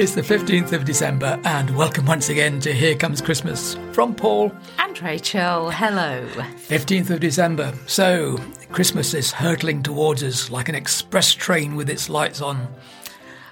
It's the 15th of December, and welcome once again to Here Comes Christmas from Paul. And Rachel, hello. 15th of December. So, Christmas is hurtling towards us like an express train with its lights on.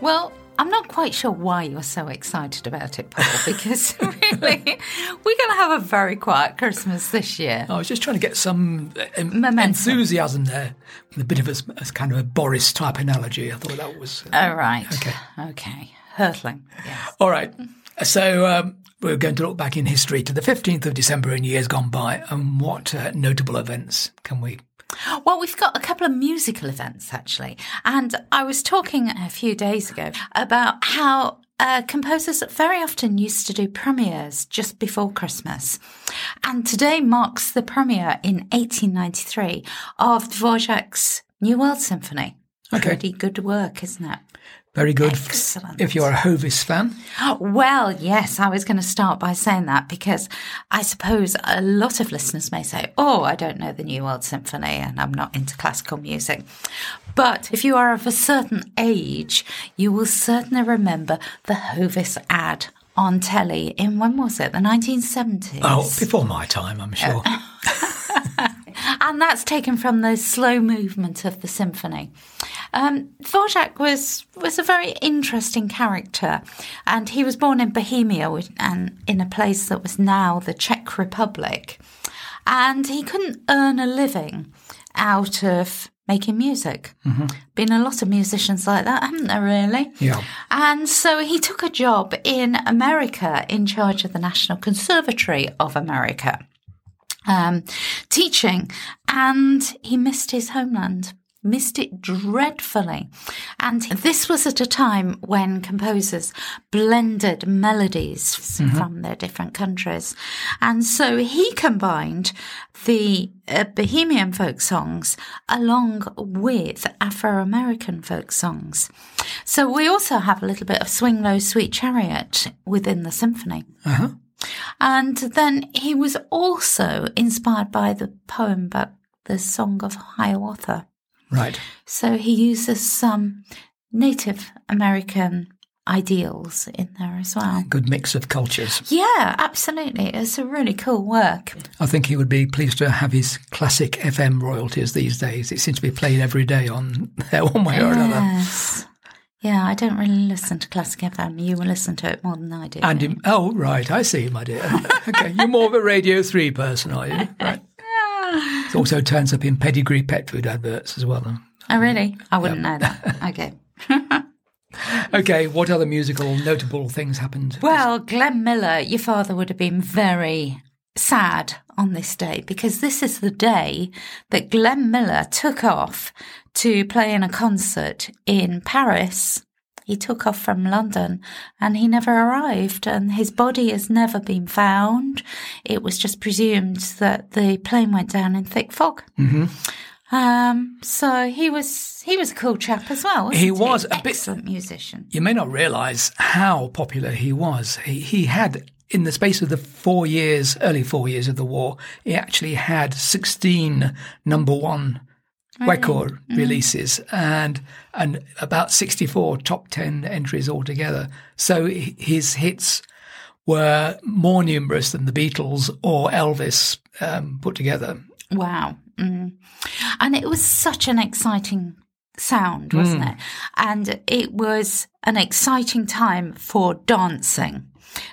Well, I'm not quite sure why you're so excited about it, Paul, because really, we're going to have a very quiet Christmas this year. I was just trying to get some enthusiasm there. A bit of a, a kind of a Boris type analogy. I thought that was. Uh, All right. Okay. Okay. Hurtling. Yes. All right. So um, we're going to look back in history to the 15th of December in years gone by, and what uh, notable events can we? Well, we've got a couple of musical events actually. And I was talking a few days ago about how uh, composers very often used to do premieres just before Christmas. And today marks the premiere in 1893 of Dvorak's New World Symphony. Okay. Pretty good work, isn't it? Very good. Excellent. If you're a Hovis fan, Well, yes, I was going to start by saying that because I suppose a lot of listeners may say, Oh, I don't know the New World Symphony and I'm not into classical music. But if you are of a certain age, you will certainly remember the Hovis ad on telly in when was it? The 1970s. oh, before my time, I'm sure. and that's taken from the slow movement of the symphony. Um, Dvorak was was a very interesting character, and he was born in Bohemia, and in a place that was now the Czech Republic, and he couldn't earn a living out of making music. Been a lot of musicians like that, haven't there? Really? Yeah. And so he took a job in America in charge of the National Conservatory of America um, teaching, and he missed his homeland. Missed it dreadfully. And this was at a time when composers blended melodies from their different countries. And so he combined the uh, Bohemian folk songs along with Afro American folk songs. So we also have a little bit of Swing Low Sweet Chariot within the symphony. And then he was also inspired by the poem about the Song of Hiawatha. Right. So he uses some Native American ideals in there as well. Good mix of cultures. Yeah, absolutely. It's a really cool work. I think he would be pleased to have his classic FM royalties these days. It seems to be played every day on there one way or another. Yes. Yeah, I don't really listen to classic FM. You will listen to it more than I do. And in, oh, right, I see, my dear. okay, you're more of a Radio 3 person, are you? Right. It also turns up in pedigree pet food adverts as well. oh, really? I wouldn't know that. Okay. Okay, what other musical notable things happened? Well, Glenn Miller, your father would have been very sad on this day because this is the day that Glenn Miller took off to play in a concert in Paris. He took off from London and he never arrived, and his body has never been found. It was just presumed that the plane went down in thick fog. Mm-hmm. Um, so he was he was a cool chap as well. Wasn't He he, was a bit- musician. You may not realise how popular he was. He, he had, in the space of the four years, early four years of the war, he actually had 16 number one record releases and and about 64 top 10 entries altogether. So his hits were more numerous than the Beatles or Elvis um, put together. Wow. Mm. And it was such an exciting sound, wasn't it? And it was an exciting time for dancing.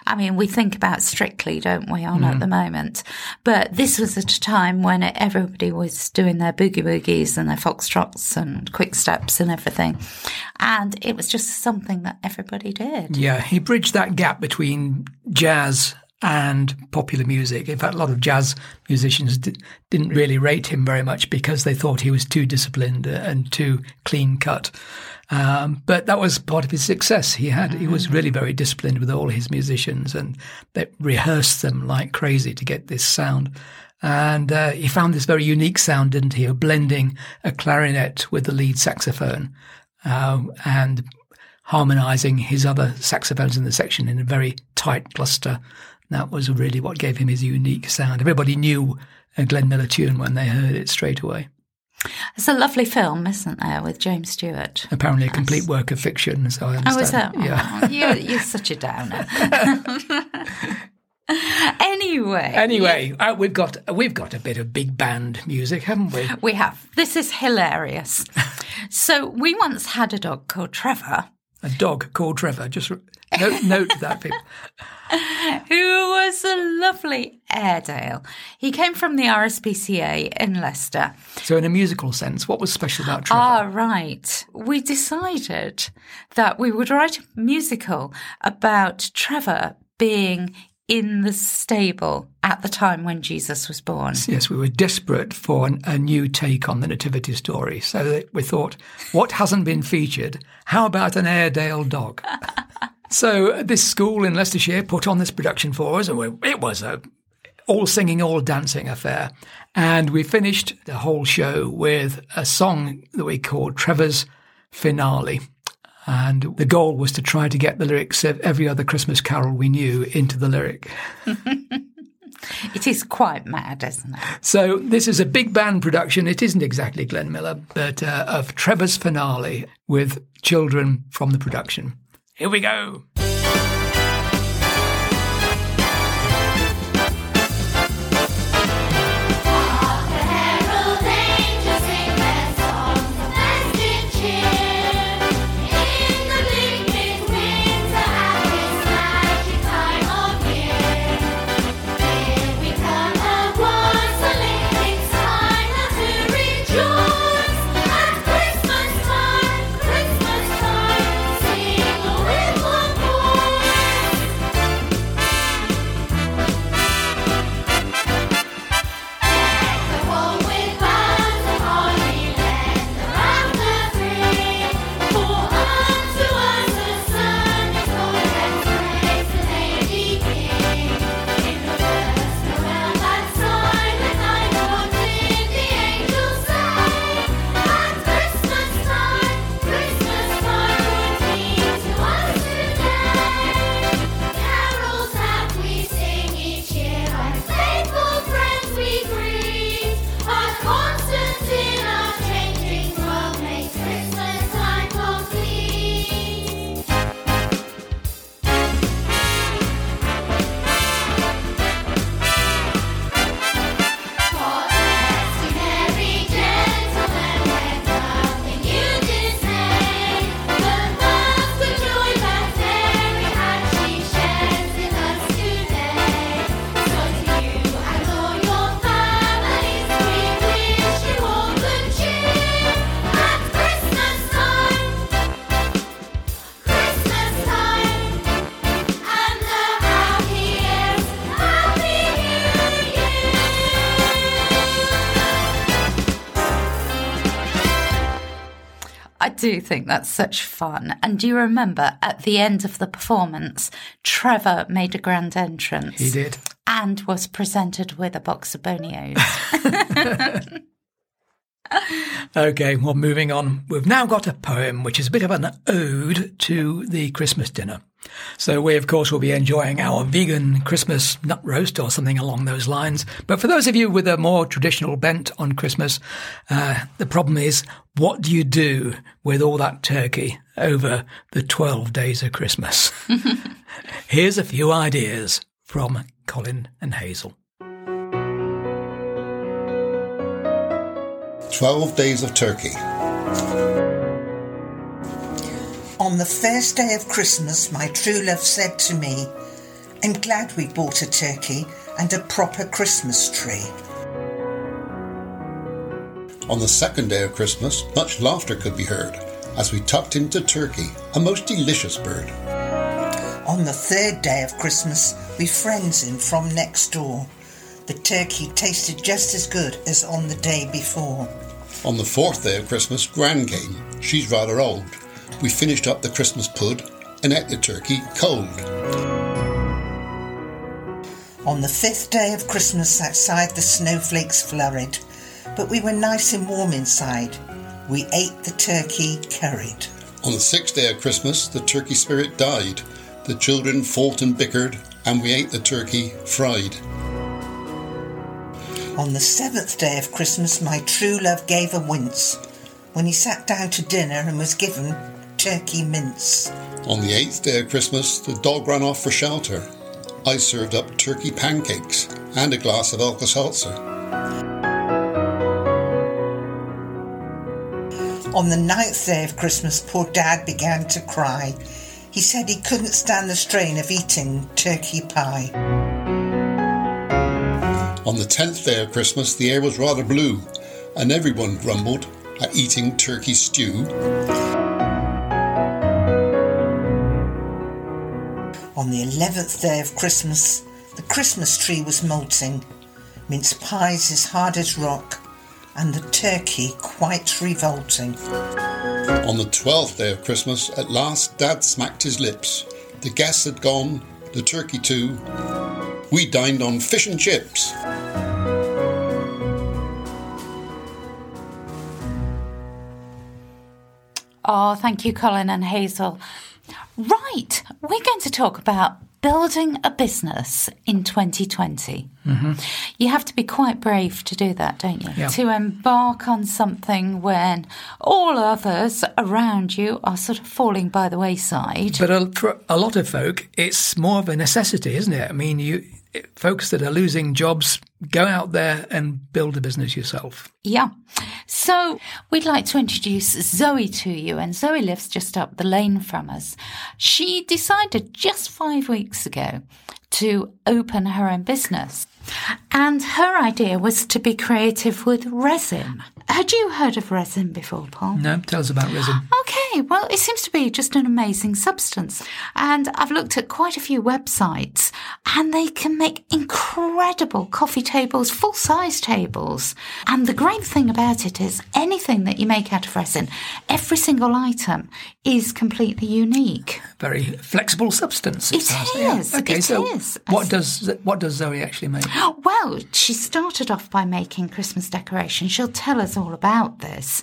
I mean, we think about Strictly, don't we, on at mm. the moment? But this was at a time when everybody was doing their boogie boogies and their foxtrots and quick steps and everything. And it was just something that everybody did. Yeah, he bridged that gap between jazz and popular music. In fact, a lot of jazz musicians di- didn't really rate him very much because they thought he was too disciplined and too clean cut. Um, but that was part of his success. He had he was really very disciplined with all his musicians, and they rehearsed them like crazy to get this sound. And uh, he found this very unique sound, didn't he, of blending a clarinet with the lead saxophone, um, and harmonizing his other saxophones in the section in a very tight cluster. That was really what gave him his unique sound. Everybody knew a Glenn Miller tune when they heard it straight away. It's a lovely film, isn't there, with James Stewart? Apparently, a complete work of fiction, so I understand. Oh, is that? Yeah. Oh, you're, you're such a downer. anyway, Anyway, uh, we've got we've got a bit of big band music, haven't we? we have. This is hilarious. so, we once had a dog called Trevor A dog called Trevor. Just note, note that, people. who was a lovely Airedale. He came from the RSPCA in Leicester. So, in a musical sense, what was special about Trevor? Ah, right. We decided that we would write a musical about Trevor being in the stable at the time when Jesus was born. Yes, we were desperate for an, a new take on the Nativity story. So we thought, what hasn't been featured? How about an Airedale dog? so uh, this school in Leicestershire put on this production for us, and we, it was a all singing, all dancing affair. And we finished the whole show with a song that we called Trevor's Finale. And the goal was to try to get the lyrics of every other Christmas carol we knew into the lyric. It is quite mad, isn't it? So this is a big band production. It isn't exactly Glenn Miller, but uh, of Trevor's finale with children from the production. Here we go. I do think that's such fun. And do you remember at the end of the performance, Trevor made a grand entrance? He did. And was presented with a box of bonios. Okay, well, moving on. We've now got a poem which is a bit of an ode to the Christmas dinner. So we, of course, will be enjoying our vegan Christmas nut roast or something along those lines. But for those of you with a more traditional bent on Christmas, uh, the problem is, what do you do with all that turkey over the 12 days of Christmas? Here's a few ideas from Colin and Hazel. 12 Days of Turkey. On the first day of Christmas, my true love said to me, I'm glad we bought a turkey and a proper Christmas tree. On the second day of Christmas, much laughter could be heard as we tucked into turkey, a most delicious bird. On the third day of Christmas, we friends in from next door. The turkey tasted just as good as on the day before. On the fourth day of Christmas, Gran came. She's rather old. We finished up the Christmas pud and ate the turkey cold. On the fifth day of Christmas, outside the snowflakes flurried, but we were nice and warm inside. We ate the turkey curried. On the sixth day of Christmas, the turkey spirit died. The children fought and bickered, and we ate the turkey fried. On the seventh day of Christmas, my true love gave a wince when he sat down to dinner and was given turkey mince. On the eighth day of Christmas, the dog ran off for shelter. I served up turkey pancakes and a glass of Alka Seltzer. On the ninth day of Christmas, poor Dad began to cry. He said he couldn't stand the strain of eating turkey pie. On the tenth day of Christmas, the air was rather blue, and everyone grumbled at eating turkey stew. On the eleventh day of Christmas, the Christmas tree was molting, mince pies as hard as rock, and the turkey quite revolting. On the twelfth day of Christmas, at last Dad smacked his lips. The guests had gone, the turkey too. We dined on fish and chips. Oh, thank you, Colin and Hazel. Right, we're going to talk about building a business in 2020. Mm-hmm. You have to be quite brave to do that, don't you? Yeah. To embark on something when all others around you are sort of falling by the wayside. But a, for a lot of folk, it's more of a necessity, isn't it? I mean, you folks that are losing jobs go out there and build a business yourself. Yeah. So we'd like to introduce Zoe to you, and Zoe lives just up the lane from us. She decided just five weeks ago to open her own business. And her idea was to be creative with resin. Had you heard of resin before, Paul? No, tell us about resin. Okay, well, it seems to be just an amazing substance. And I've looked at quite a few websites, and they can make incredible coffee tables, full size tables. And the great thing about it is anything that you make out of resin, every single item is completely unique. Very flexible substance. It sounds- is, Okay, it so is. what does what does Zoe actually make? Well, she started off by making Christmas decorations. She'll tell us all about this.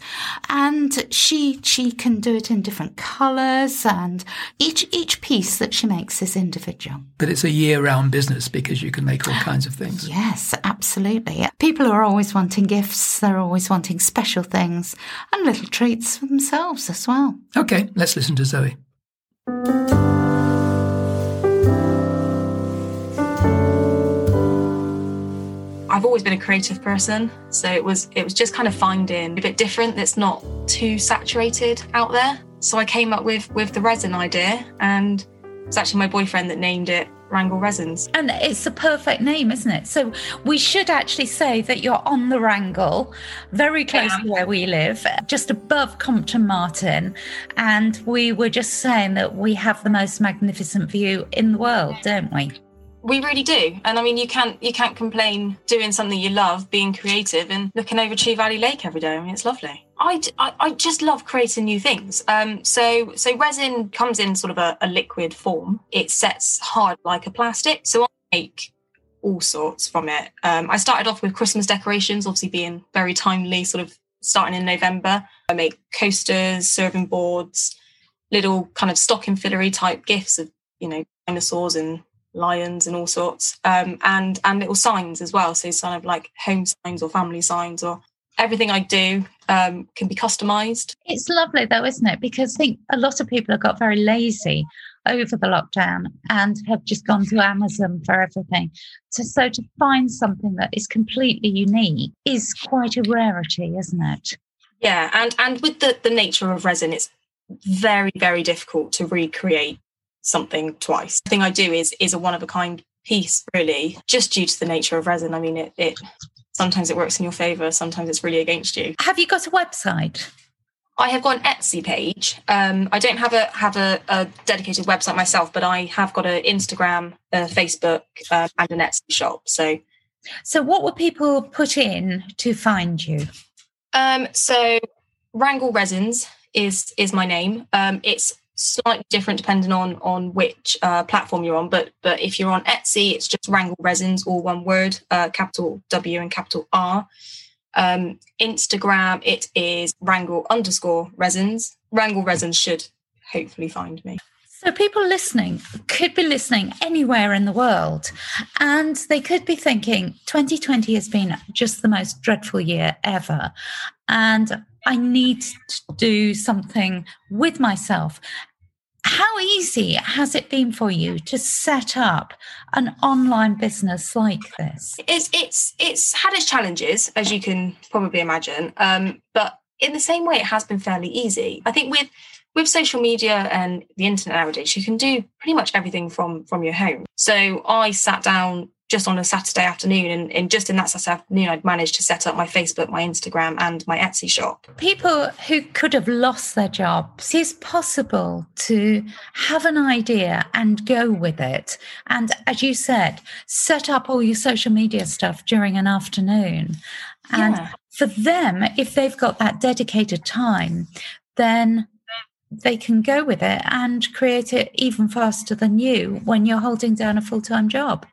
And she she can do it in different colours and each each piece that she makes is individual. But it's a year-round business because you can make all kinds of things. Yes, absolutely. People are always wanting gifts, they're always wanting special things and little treats for themselves as well. Okay, let's listen to Zoe. I've always been a creative person, so it was it was just kind of finding a bit different that's not too saturated out there. So I came up with with the resin idea, and it's actually my boyfriend that named it Wrangle Resins. And it's a perfect name, isn't it? So we should actually say that you're on the Wrangle, very close am. to where we live, just above Compton Martin. And we were just saying that we have the most magnificent view in the world, don't we? We really do, and I mean you can't you can't complain doing something you love, being creative, and looking over Chew Valley Lake every day. I mean it's lovely. I I just love creating new things. Um, so so resin comes in sort of a, a liquid form. It sets hard like a plastic. So I make all sorts from it. Um, I started off with Christmas decorations, obviously being very timely, sort of starting in November. I make coasters, serving boards, little kind of stocking fillery type gifts of you know dinosaurs and lions and all sorts um and and little signs as well so kind of like home signs or family signs or everything i do um can be customized It's lovely though, isn't it? Because I think a lot of people have got very lazy over the lockdown and have just gone to Amazon for everything. So, so to find something that is completely unique is quite a rarity, isn't it? yeah and and with the the nature of resin it's very very difficult to recreate something twice the thing i do is is a one of a kind piece really just due to the nature of resin i mean it it sometimes it works in your favor sometimes it's really against you Have you got a website? I have got an Etsy page. Um, I don't have a have a, a dedicated website myself, but I have got an Instagram, a Facebook, uh, and an Etsy shop. So, So, what would people put in to find you? um, so Wrangle Resins is is my name. Um, it's slightly different depending on on which uh, platform you're on, but but if you're on Etsy, it's just Wrangle Resins, all one word, uh, capital W and capital R. Um, Instagram, it is Wrangle underscore Resins. Wrangle Resins should hopefully find me. So, people listening could be listening anywhere in the world, and they could be thinking 2020 has been just the most dreadful year ever. And I need to do something with myself. How easy has it been for you to set up an online business like this? it's it's it's had its challenges as you can probably imagine um but in the same way it has been fairly easy i think with with social media and the internet nowadays you can do pretty much everything from from your home so i sat down just on a saturday afternoon and, and just in that saturday afternoon i'd managed to set up my facebook my instagram and my etsy shop People who could have lost their jobs, it's possible to have an idea and go with it. And as you said, set up all your social media stuff during an afternoon. And Yeah. for them, if they've got that dedicated time, then they can go with it and create it even faster than you when you're holding down a full time job.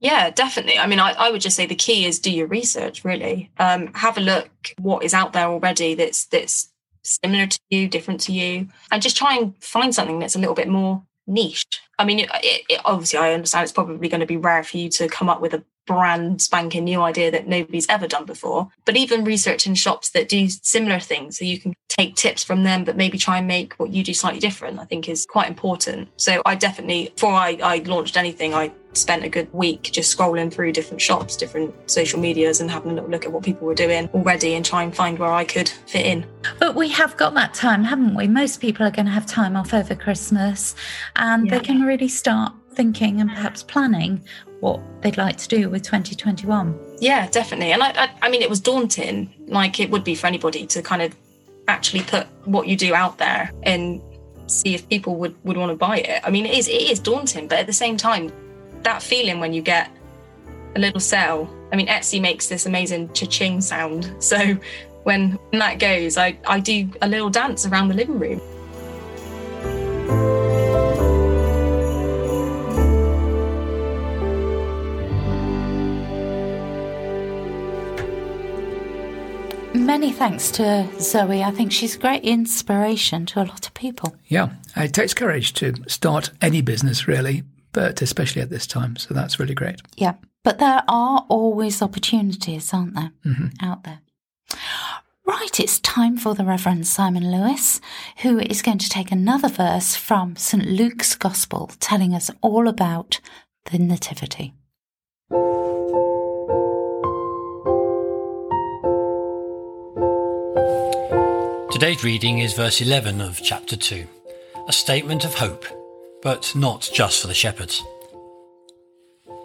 Yeah, definitely. I mean, I, I would just say the key is do your research. Really, um, have a look what is out there already that's that's similar to you, different to you, and just try and find something that's a little bit more niche. I mean, it, it, obviously, I understand it's probably going to be rare for you to come up with a brand spanking new idea that nobody's ever done before. But even researching shops that do similar things, so you can take tips from them, but maybe try and make what you do slightly different, I think is quite important. So I definitely, before I, I launched anything, I spent a good week just scrolling through different shops, different social medias, and having a little look at what people were doing already and try and find where I could fit in. But we have got that time, haven't we? Most people are going to have time off over Christmas and Yeah. they can really start thinking and perhaps planning what they'd like to do with 2021. Yeah, definitely. And I, I, I mean, it was daunting, like it would be for anybody to kind of actually put what you do out there and see if people would, would want to buy it. I mean, it is it is daunting, but at the same time, that feeling when you get a little sale. I mean, Etsy makes this amazing cha-ching sound. So when, that goes, I, I do a little dance around the living room. Many thanks to Zoe. I think she's a great inspiration to a lot of people. Yeah, it takes courage to start any business, really, but especially at this time. So that's really great. Yeah. But there are always opportunities, aren't there, mm-hmm. out there? Right, it's time for the Reverend Simon Lewis, who is going to take another verse from St. Luke's Gospel, telling us all about the Nativity. Today's reading is verse 11 of chapter 2, a statement of hope, but not just for the shepherds.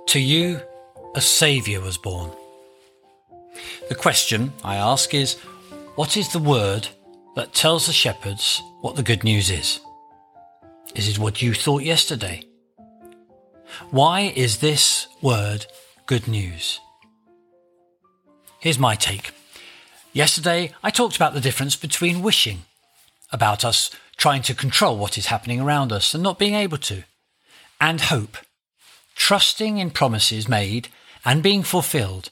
To you, a Saviour was born. The question I ask is what is the word that tells the shepherds what the good news is? Is it what you thought yesterday? Why is this word good news? Here's my take. Yesterday, I talked about the difference between wishing, about us trying to control what is happening around us and not being able to, and hope, trusting in promises made and being fulfilled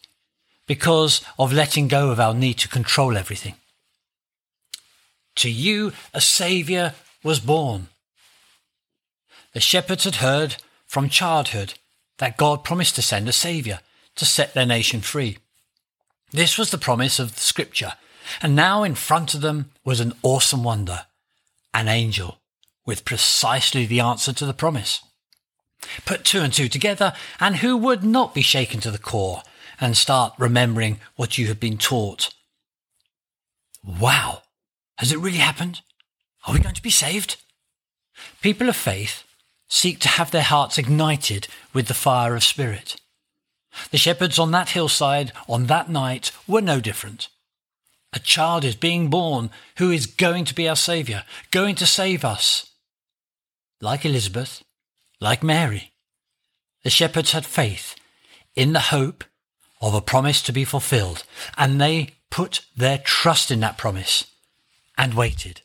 because of letting go of our need to control everything. To you, a Saviour was born. The shepherds had heard from childhood that God promised to send a Saviour to set their nation free. This was the promise of the scripture, and now in front of them was an awesome wonder an angel with precisely the answer to the promise. Put two and two together, and who would not be shaken to the core and start remembering what you have been taught? Wow, has it really happened? Are we going to be saved? People of faith seek to have their hearts ignited with the fire of spirit. The shepherds on that hillside on that night were no different. A child is being born who is going to be our Saviour, going to save us. Like Elizabeth, like Mary, the shepherds had faith in the hope of a promise to be fulfilled, and they put their trust in that promise and waited.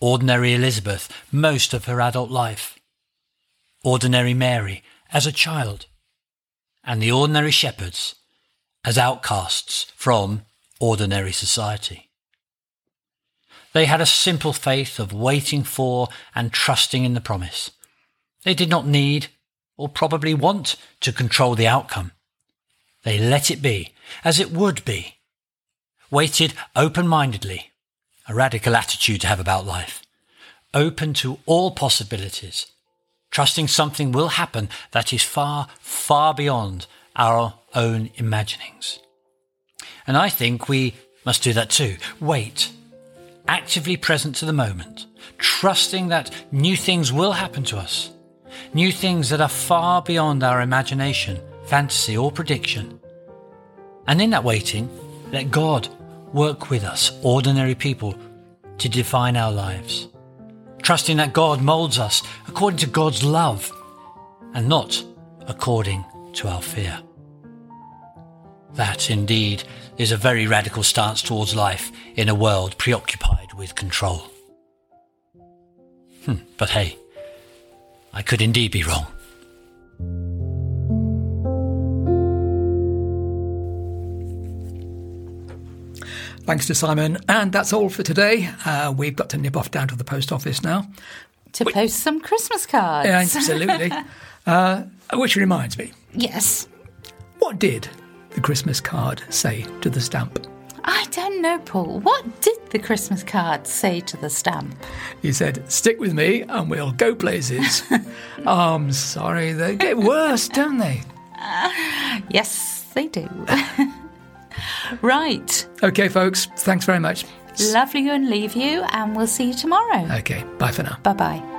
Ordinary Elizabeth, most of her adult life. Ordinary Mary, as a child and the ordinary shepherds as outcasts from ordinary society. They had a simple faith of waiting for and trusting in the promise. They did not need or probably want to control the outcome. They let it be as it would be. Waited open mindedly, a radical attitude to have about life. Open to all possibilities, trusting something will happen that is far, far beyond our own imaginings. And I think we must do that too. Wait, actively present to the moment, trusting that new things will happen to us, new things that are far beyond our imagination, fantasy, or prediction. And in that waiting, let God work with us, ordinary people, to define our lives, trusting that God molds us according to God's love and not according to our fear. That, indeed, is a very radical stance towards life in a world preoccupied with control. Hmm, but hey, I could indeed be wrong. Thanks to Simon. And that's all for today. Uh, we've got to nip off down to the post office now. To post some Christmas cards. Yeah, absolutely. uh, which reminds me, Yes. what did the Christmas card say to the stamp? I don't know, Paul. What did the Christmas card say to the stamp? He said, Stick with me and we'll go places. oh, I'm sorry, they get worse, don't they? Yes, they do. Right. Okay, folks, thanks very much. Love you and leave you, and we'll see you tomorrow. Okay, bye for now. Bye bye.